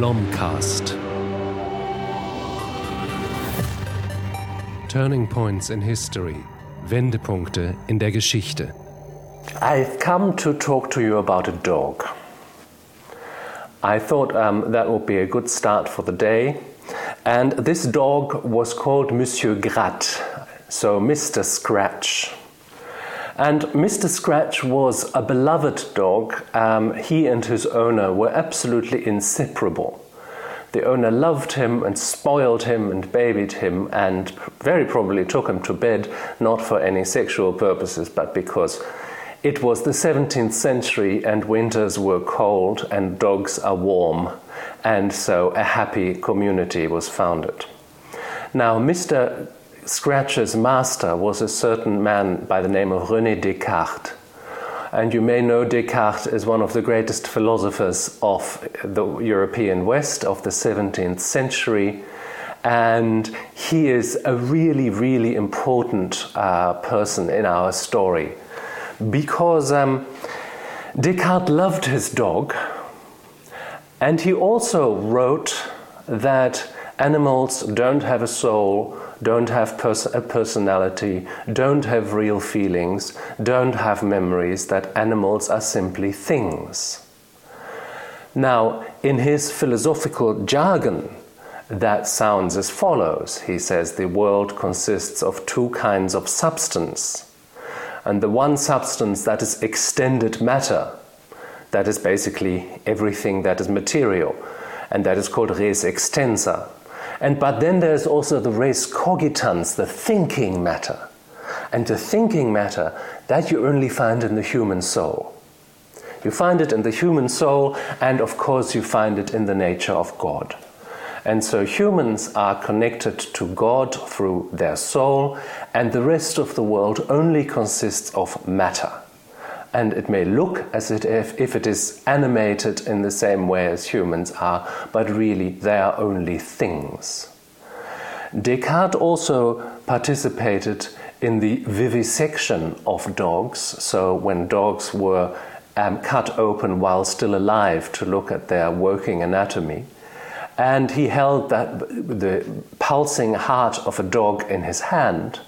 Blomcast. Turning Points in History. Wendepunkte in der Geschichte. I've come to talk to you about a dog. I thought um, that would be a good start for the day. And this dog was called Monsieur Gratte, so Mr. Scratch. And Mr. Scratch was a beloved dog. Um, he and his owner were absolutely inseparable. The owner loved him and spoiled him and babied him and very probably took him to bed, not for any sexual purposes, but because it was the 17th century and winters were cold and dogs are warm, and so a happy community was founded. Now, Mr. Scratch's master was a certain man by the name of René Descartes. And you may know Descartes as one of the greatest philosophers of the European West of the 17th century. And he is a really, really important uh, person in our story because um, Descartes loved his dog, and he also wrote that animals don't have a soul, don't have pers- a personality, don't have real feelings, don't have memories, that animals are simply things. Now, in his philosophical jargon, that sounds as follows. He says the world consists of two kinds of substance. And the one substance that is extended matter, that is basically everything that is material, and that is called res extensa. And but then there's also the res cogitans, the thinking matter. And the thinking matter that you only find in the human soul. You find it in the human soul, and of course, you find it in the nature of God. And so humans are connected to God through their soul, and the rest of the world only consists of matter. And it may look as if, if it is animated in the same way as humans are, but really they are only things. Descartes also participated in the vivisection of dogs, so when dogs were um, cut open while still alive to look at their working anatomy. And he held that the pulsing heart of a dog in his hand,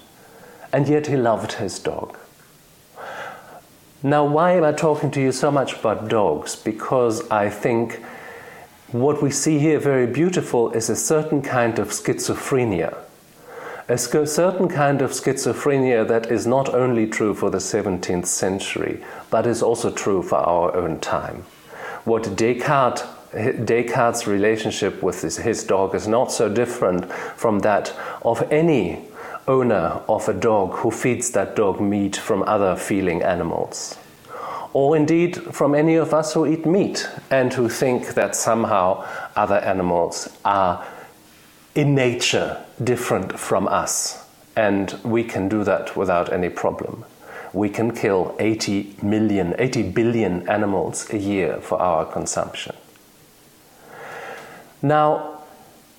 and yet he loved his dog. Now, why am I talking to you so much about dogs? Because I think what we see here very beautiful is a certain kind of schizophrenia. A certain kind of schizophrenia that is not only true for the 17th century, but is also true for our own time. What Descartes Descartes' relationship with his, his, dog is not so different from that of any owner of a dog who feeds that dog meat from other feeling animals. Or indeed from any of us who eat meat and who think that somehow other animals are in nature different from us. And we can do that without any problem. We can kill 80 million, 80 billion animals a year for our consumption. Now,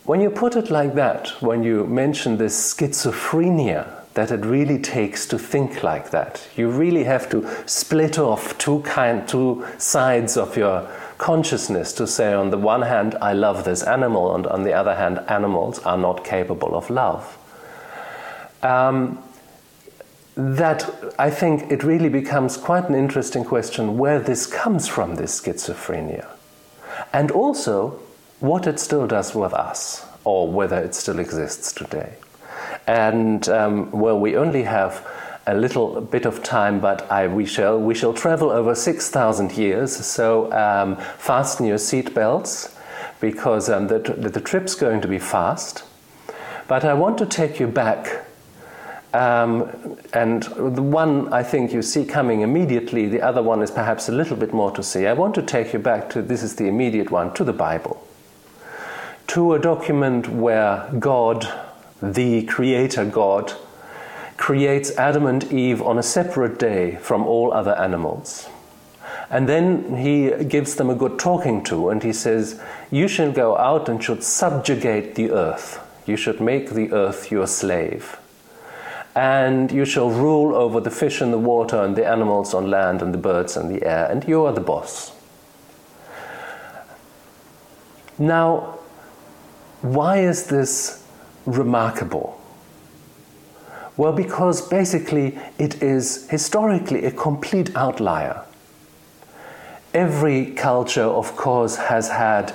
when you put it like that, when you mention this schizophrenia that it really takes to think like that, you really have to split off two kind, two sides of your consciousness to say, on the one hand, I love this animal, and on the other hand, animals are not capable of love. Um, that I think it really becomes quite an interesting question where this comes from, this schizophrenia. And also, what it still does with us, or whether it still exists today. And um, well, we only have a little bit of time, but I, we shall we shall travel over six thousand years. So um, fasten your seatbelts because um, the, the trip's going to be fast. But I want to take you back. Um, and the one I think you see coming immediately, the other one is perhaps a little bit more to see. I want to take you back to this is the immediate one, to the Bible to a document where God, the Creator God, creates Adam and Eve on a separate day from all other animals. And then he gives them a good talking to, and he says, You shall go out and should subjugate the earth. You should make the earth your slave. And you shall rule over the fish in the water, and the animals on land, and the birds in the air, and you are the boss. Now, why is this remarkable? Well, because basically it is historically a complete outlier. Every culture, of course, has had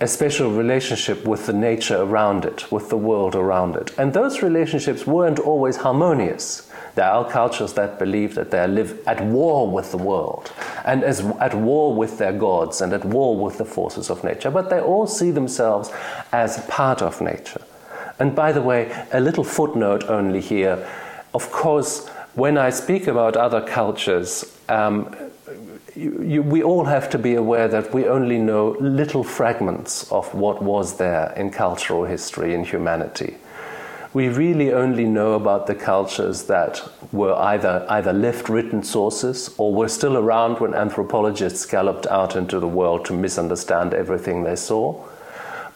a special relationship with the nature around it, with the world around it. And those relationships weren't always harmonious. There are cultures that believe that they live at war with the world and as at war with their gods and at war with the forces of nature, but they all see themselves as part of nature. And by the way, a little footnote only here. Of course, when I speak about other cultures, um, you, you, we all have to be aware that we only know little fragments of what was there in cultural history in humanity we really only know about the cultures that were either, either left written sources or were still around when anthropologists galloped out into the world to misunderstand everything they saw.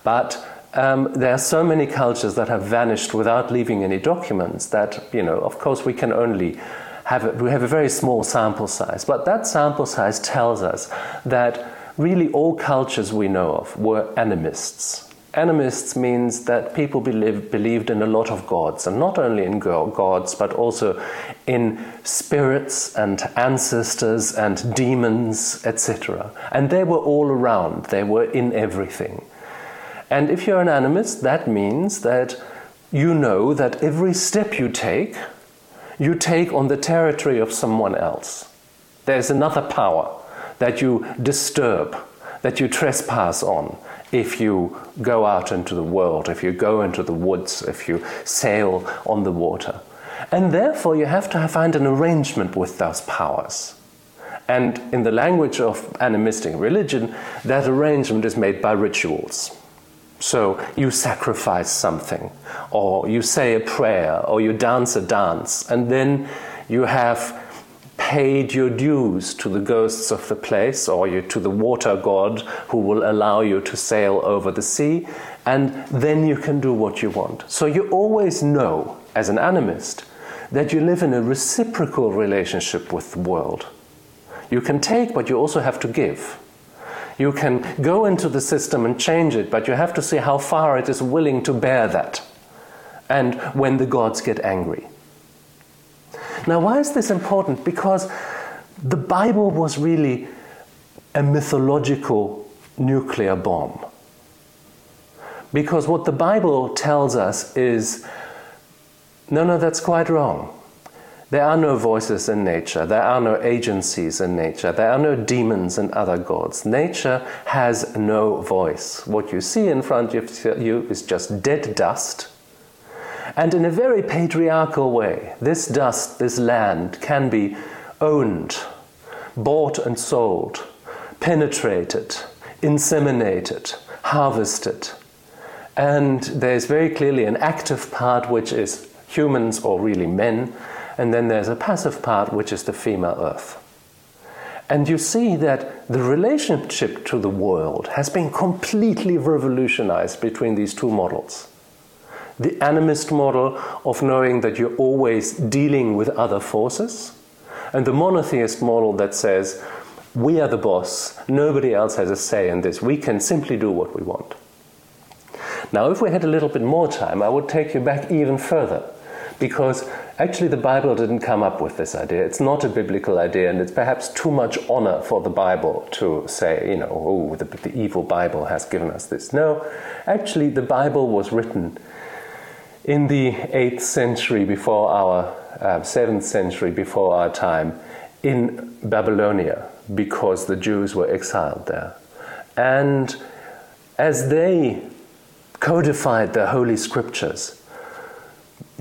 But um, there are so many cultures that have vanished without leaving any documents that, you know, of course, we can only have a, we have a very small sample size. But that sample size tells us that really all cultures we know of were animists Animists means that people believe, believed in a lot of gods, and not only in gods, but also in spirits and ancestors and demons, etc. And they were all around, they were in everything. And if you're an animist, that means that you know that every step you take, you take on the territory of someone else. There's another power that you disturb, that you trespass on if you go out into the world, if you go into the woods, if you sail on the water. And therefore, you have to find an arrangement with those powers. And in the language of animistic religion, that arrangement is made by rituals. So you sacrifice something, or you say a prayer, or you dance a dance, and then you have paid your dues to the ghosts of the place or you, to the water god who will allow you to sail over the sea, and then you can do what you want. So you always know, as an animist, that you live in a reciprocal relationship with the world. You can take, but you also have to give. You can go into the system and change it, but you have to see how far it is willing to bear that. And when the gods get angry. Now, why is this important? Because the Bible was really a mythological nuclear bomb. Because what the Bible tells us is no, no, that's quite wrong. There are no voices in nature. There are no agencies in nature. There are no demons and other gods. Nature has no voice. What you see in front of you is just dead dust and in a very patriarchal way, this dust, this land, can be owned, bought and sold, penetrated, inseminated, harvested. And there's very clearly an active part, which is humans or really men, and then there's a passive part, which is the female earth. And you see that the relationship to the world has been completely revolutionized between these two models the animist model of knowing that you're always dealing with other forces, and the monotheist model that says, we are the boss, nobody else has a say in this, we can simply do what we want. Now, if we had a little bit more time, I would take you back even further, because actually the Bible didn't come up with this idea. It's not a biblical idea, and it's perhaps too much honor for the Bible to say, you know, oh, the, the evil Bible has given us this. No, actually, the Bible was written in the 8th century before our, uh, 7th century before our time, in Babylonia, because the Jews were exiled there. And as they codified their holy scriptures,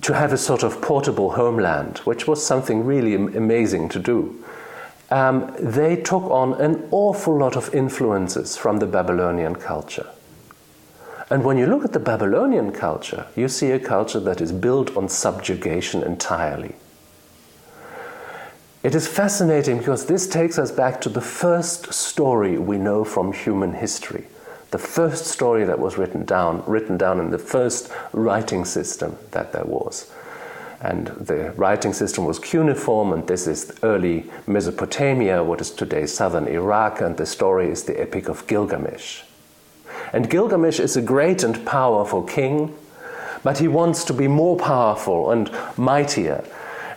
to have a sort of portable homeland, which was something really amazing to do, um, they took on an awful lot of influences from the Babylonian culture. And when you look at the Babylonian culture, you see a culture that is built on subjugation entirely. It is fascinating because this takes us back to the first story we know from human history. The first story that was written down, written down in the first writing system that there was. And the writing system was cuneiform, and this is early Mesopotamia, what is today southern Iraq, and the story is the Epic of Gilgamesh. And Gilgamesh is a great and powerful king, but he wants to be more powerful and mightier.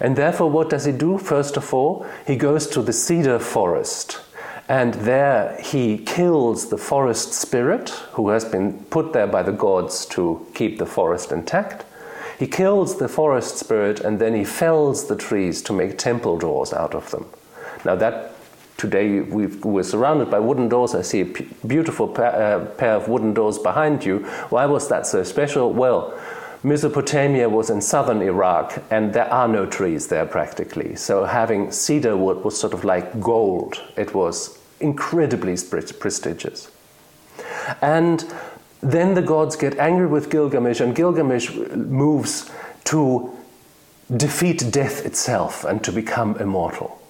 And therefore, what does he do? First of all, he goes to the cedar forest. And there he kills the forest spirit, who has been put there by the gods to keep the forest intact. He kills the forest spirit and then he fells the trees to make temple doors out of them. Now, that today we are surrounded by wooden doors. I see a beautiful uh, pair of wooden doors behind you. Why was that so special? Well, Mesopotamia was in southern Iraq, and there are no trees there practically. So having cedar wood was sort of like gold. It was incredibly prestigious. And then the gods get angry with Gilgamesh, and Gilgamesh uh, moves to defeat death itself and to become immortal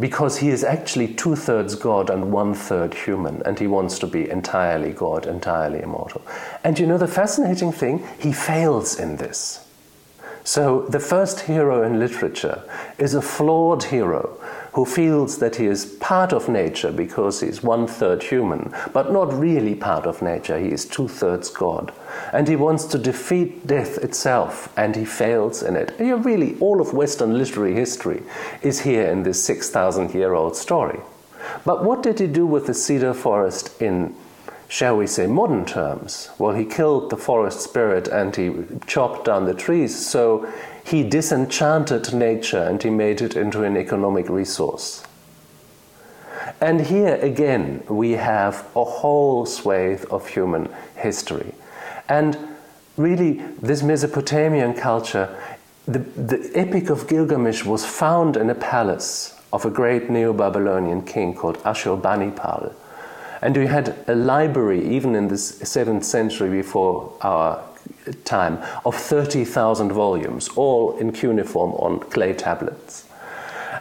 because he is actually two thirds God and one third human, and he wants to be entirely God, entirely immortal. And you know the fascinating thing? He fails in this. So the first hero in literature is a flawed hero who feels that he is part of nature because he's one third human, but not really part of nature. He is two thirds God. And he wants to defeat death itself, and he fails in it. And really, all of Western literary history is here in this 6,000 year old story. But what did he do with the cedar forest in, shall we say, modern terms? Well, he killed the forest spirit and he chopped down the trees, so he disenchanted nature and he made it into an economic resource. And here again, we have a whole swathe of human history. And really, this Mesopotamian culture, the, the Epic of Gilgamesh was found in a palace of a great Neo Babylonian king called Ashurbanipal. And we had a library, even in the 7th century before our time, of 30,000 volumes, all in cuneiform on clay tablets.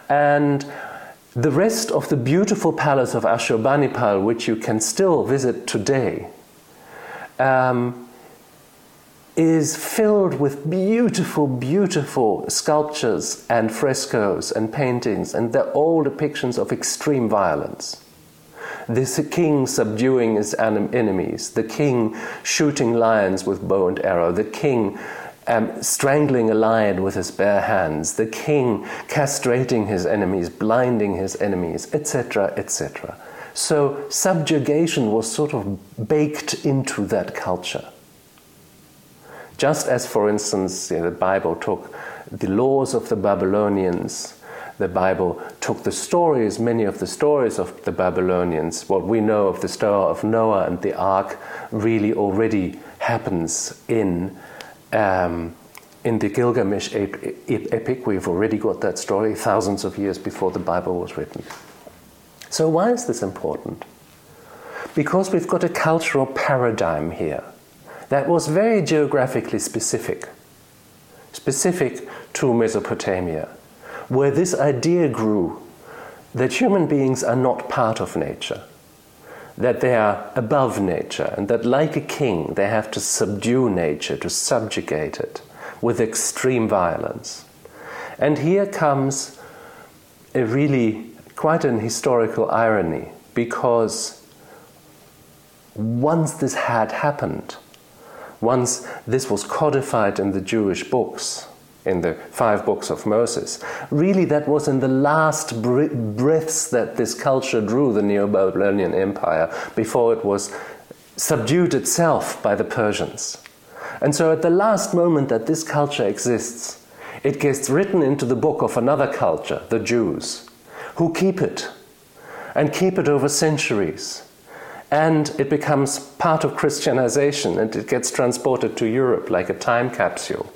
And the rest of the beautiful palace of Ashurbanipal, which you can still visit today, um, is filled with beautiful, beautiful sculptures and frescoes and paintings, and they're all depictions of extreme violence. The king subduing his enemies, the king shooting lions with bow and arrow, the king um, strangling a lion with his bare hands, the king castrating his enemies, blinding his enemies, etc., etc. So subjugation was sort of baked into that culture. Just as, for instance, you know, the Bible took the laws of the Babylonians, the Bible took the stories, many of the stories of the Babylonians, what we know of the story of Noah and the ark really already happens in. Um, in the Gilgamesh epic, we've already got that story thousands of years before the Bible was written. So, why is this important? Because we've got a cultural paradigm here that was very geographically specific, specific to Mesopotamia, where this idea grew that human beings are not part of nature, that they are above nature, and that, like a king, they have to subdue nature, to subjugate it with extreme violence. And here comes a really quite an historical irony because once this had happened, once this was codified in the Jewish books, in the five books of Moses, really that was in the last breaths that this culture drew, the Neo Babylonian Empire, before it was subdued itself by the Persians. And so, at the last moment that this culture exists, it gets written into the book of another culture, the Jews, who keep it and keep it over centuries and it becomes part of Christianization and it gets transported to Europe like a time capsule.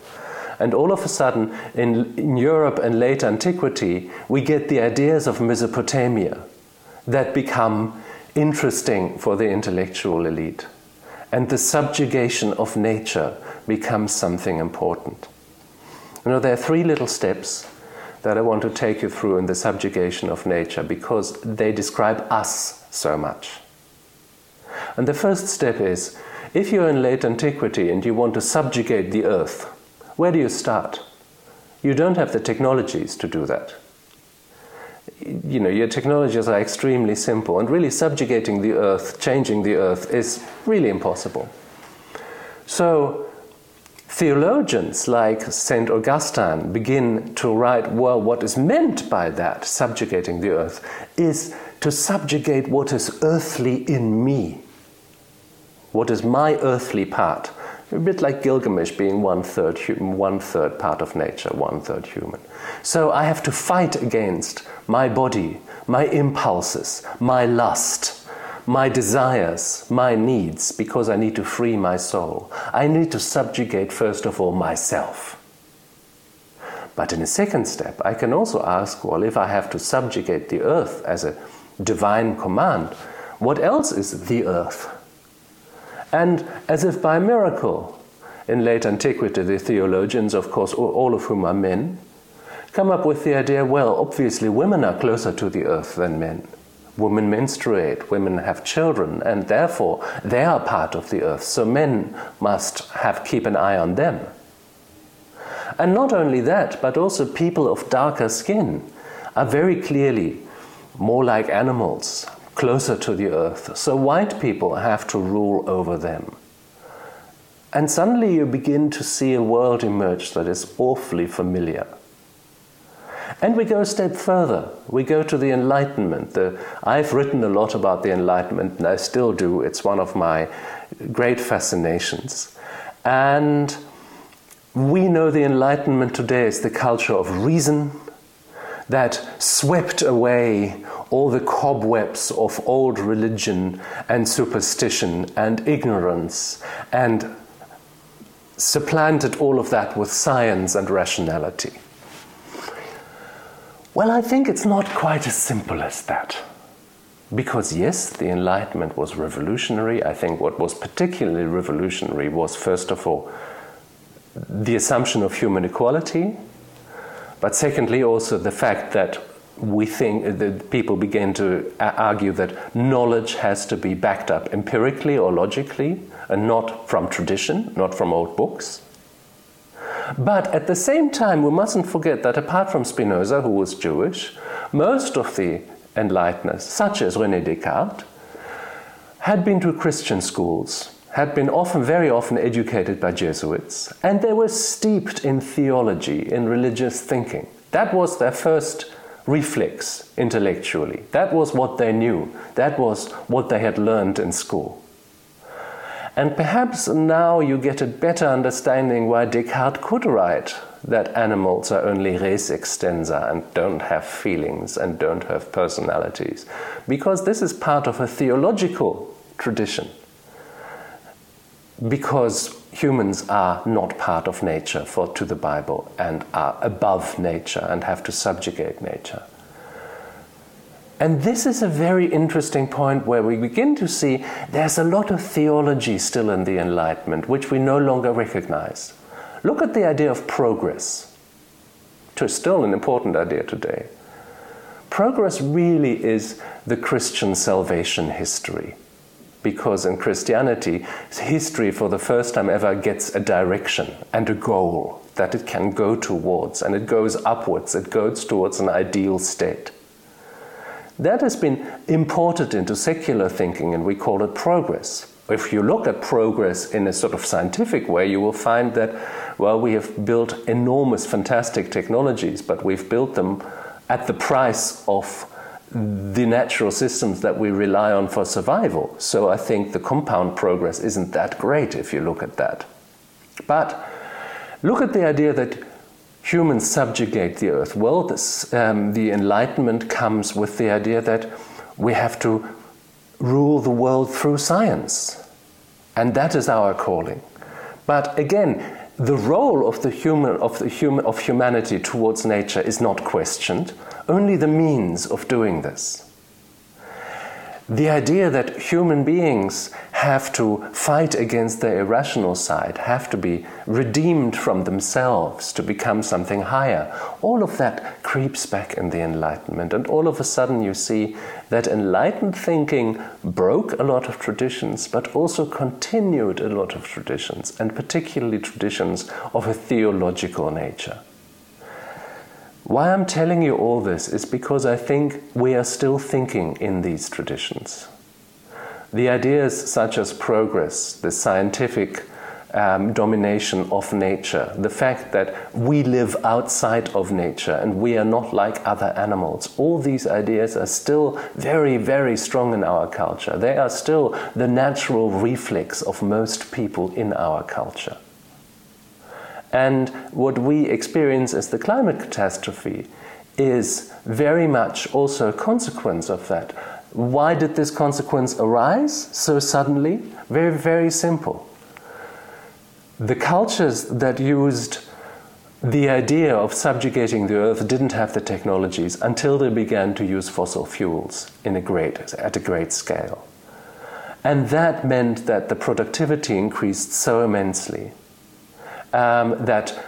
And all of a sudden, in, in, Europe and late antiquity, we get the ideas of Mesopotamia that become interesting for the intellectual elite. And the subjugation of nature becomes something important. You know, there are three little steps that I want to take you through in the subjugation of nature because they describe us so much. And the first step is if you're in late antiquity and you want to subjugate the earth, where do you start? You don't have the technologies to do that. you know, your technologies are extremely simple, and really subjugating the earth, changing the earth, is really impossible. So, theologians like St. Augustine begin to write well, what is meant by that, subjugating the earth, is to subjugate what is earthly in me. What is my earthly part? A bit like Gilgamesh being one third human, one third part of nature, one third human. So I have to fight against my body, my impulses, my lust, my desires, my needs, because I need to free my soul. I need to subjugate, first of all, myself. But in a second step, I can also ask well, if I have to subjugate the earth as a divine command, what else is the earth? And as if by miracle, in late antiquity, the theologians, of course, all of whom are men, come up with the idea well, obviously, women are closer to the earth than men. Women menstruate, women have children, and therefore they are part of the earth, so men must have keep an eye on them. And not only that, but also people of darker skin are very clearly more like animals, closer to the earth. So white people have to rule over them. And suddenly you begin to see a world emerge that is awfully familiar. And we go a step further. We go to the Enlightenment. The, I've written a lot about the Enlightenment, and I still do. It's one of my great fascinations. And we know the Enlightenment today is the culture of reason that swept away all the cobwebs of old religion and superstition and ignorance and supplanted all of that with science and rationality. Well, I think it's not quite as simple as that. Because, yes, the Enlightenment was revolutionary. I think what was particularly revolutionary was, first of all, the assumption of human equality, but secondly, also the fact that we think that people begin to uh, argue that knowledge has to be backed up empirically or logically and not from tradition, not from old books. But at the same time, we mustn't forget that apart from Spinoza, who was Jewish, most of the enlighteners, such as Rene Descartes, had been to Christian schools, had been often, very often educated by Jesuits, and they were steeped in theology, in religious thinking. That was their first reflex intellectually. That was what they knew. That was what they had learned in school. And perhaps now you get a better understanding why Descartes could write that animals are only res extensa and don't have feelings and don't have personalities. Because this is part of a theological tradition. Because humans are not part of nature for to the Bible and are above nature and have to subjugate nature. And this is a very interesting point where we begin to see there's a lot of theology still in the Enlightenment which we no longer recognize. Look at the idea of progress, which is still an important idea today. Progress really is the Christian salvation history because in Christianity, history for the first time ever gets a direction and a goal that it can go towards, and it goes upwards, it goes towards an ideal state. That has been imported into secular thinking, and we call it progress. If you look at progress in a sort of scientific way, you will find that, well, we have built enormous, fantastic technologies, but we've built them at the price of the natural systems that we rely on for survival. So I think the compound progress isn't that great if you look at that. But look at the idea that humans subjugate the earth. Well, this, um, the Enlightenment comes with the idea that we have to rule the world through science. And that is our calling. But again, the role of the human of the human of humanity towards nature is not questioned only the means of doing this. The idea that human beings have to fight against their irrational side, have to be redeemed from themselves to become something higher, all of that creeps back in the Enlightenment. And all of a sudden, you see that enlightened thinking broke a lot of traditions, but also continued a lot of traditions, and particularly traditions of a theological nature. Why I'm telling you all this is because I think we are still thinking in these traditions. The ideas such as progress, the scientific um, domination of nature, the fact that we live outside of nature and we are not like other animals, all these ideas are still very, very strong in our culture. They are still the natural reflex of most people in our culture. And what we experience as the climate catastrophe is very much also a consequence of that. Why did this consequence arise so suddenly? Very, very simple the cultures that used the idea of subjugating the earth didn't have the technologies until they began to use fossil fuels in a great, at a great scale. And that meant that the productivity increased so immensely um, that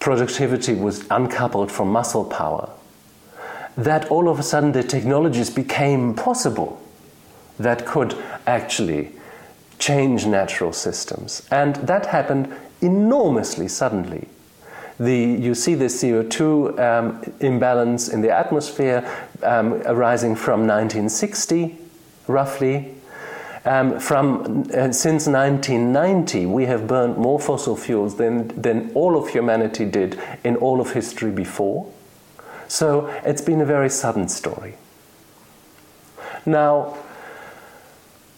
productivity was uncoupled from muscle power, that all of a sudden the technologies became possible that could actually change natural systems. And that happened enormously suddenly. The, you see the CO2 um, imbalance in the atmosphere um, arising from 1960, roughly. Um, from uh, since 1990, we have burned more fossil fuels than, than all of humanity did in all of history before. So it's been a very sudden story. Now,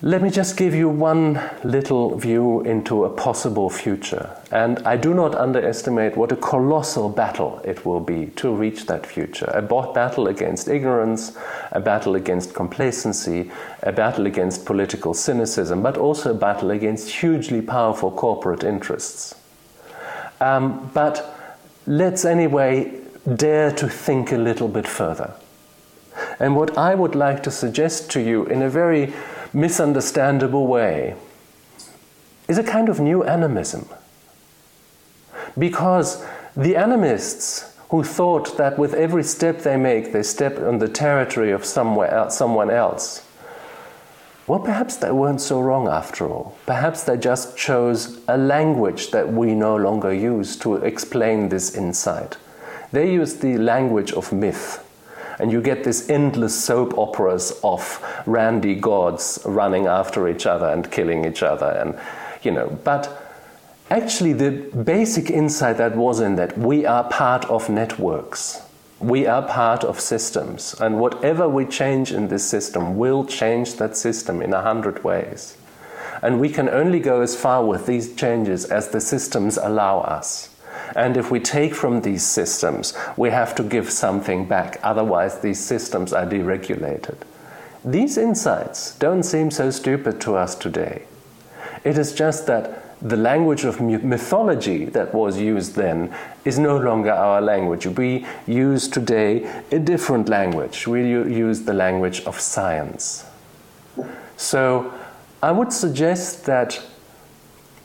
let me just give you one little view into a possible future. And I do not underestimate what a colossal battle it will be to reach that future. A battle against ignorance, a battle against complacency, a battle against political cynicism, but also a battle against hugely powerful corporate interests. Um, but let's anyway dare to think a little bit further. And what I would like to suggest to you in a very misunderstandable way is a kind of new animism. Because the animists who thought that with every step they make, they step on the territory of somewhere else, someone else, well, perhaps they weren't so wrong after all. Perhaps they just chose a language that we no longer use to explain this insight. They used the language of myth and you get this endless soap operas of randy gods running after each other and killing each other and you know. But actually the basic insight that was in that we are part of networks. We are part of systems. And whatever we change in this system will change that system in a hundred ways. And we can only go as far with these changes as the systems allow us and if we take from these systems, we have to give something back, otherwise, these systems are deregulated. These insights don't seem so stupid to us today. It is just that the language of mythology that was used then is no longer our language. We use today a different language. We use the language of science. So I would suggest that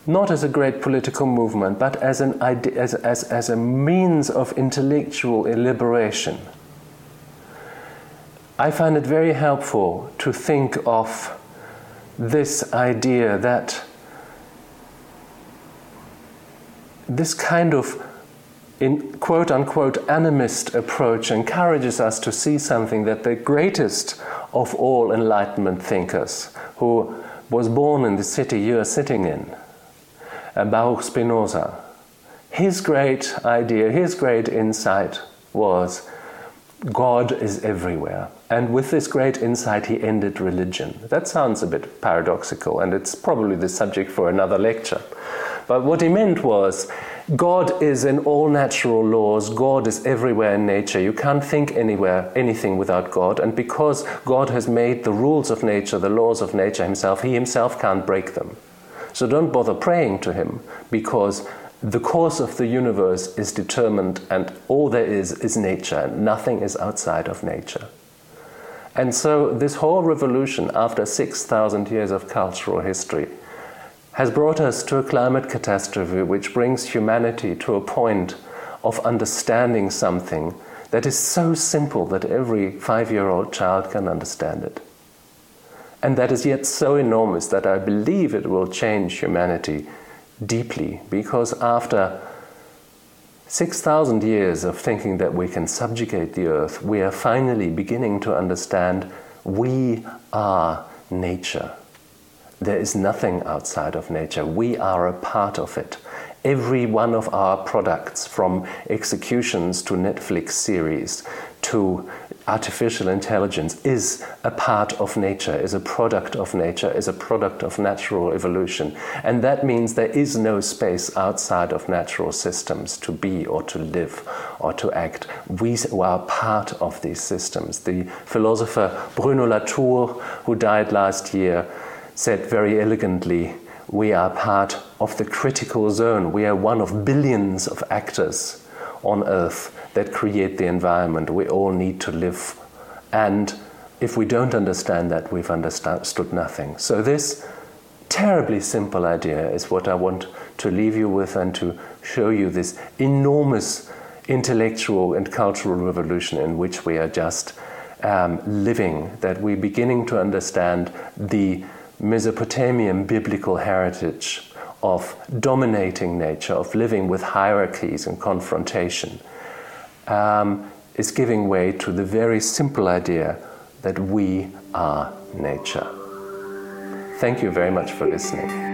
not as a great political movement, but as, an idea, as, as, as a means of intellectual liberation. I find it very helpful to think of this idea that this kind of in quote unquote animist approach encourages us to see something that the greatest of all enlightenment thinkers who was born in the city you are sitting in Baruch Spinoza. His great idea, his great insight was God is everywhere. And with this great insight, he ended religion. That sounds a bit paradoxical, and it's probably the subject for another lecture. But what he meant was God is in all natural laws, God is everywhere in nature. You can't think anywhere anything without God, and because God has made the rules of nature, the laws of nature himself, he himself can't break them. So don't bother praying to him because the course of the universe is determined and all there is is nature and nothing is outside of nature. And so this whole revolution after 6,000 years of cultural history has brought us to a climate catastrophe which brings humanity to a point of understanding something that is so simple that every five year old child can understand it and that is yet so enormous that I believe it will change humanity deeply because after 6,000 years of thinking that we can subjugate the earth, we are finally beginning to understand we are nature. There is nothing outside of nature. We are a part of it. Every one of our products, from executions to Netflix series to artificial intelligence, is a part of nature, is a product of nature, is a product of natural evolution. And that means there is no space outside of natural systems to be or to live or to act. We are part of these systems. The philosopher Bruno Latour, who died last year, said very elegantly, we are part of the critical zone. We are one of billions of actors on Earth that create the environment we all need to live. And if we don't understand that, we've understood nothing. So, this terribly simple idea is what I want to leave you with and to show you this enormous intellectual and cultural revolution in which we are just um, living, that we're beginning to understand the Mesopotamian biblical heritage of dominating nature, of living with hierarchies and confrontation, um, is giving way to the very simple idea that we are nature. Thank you very much for listening.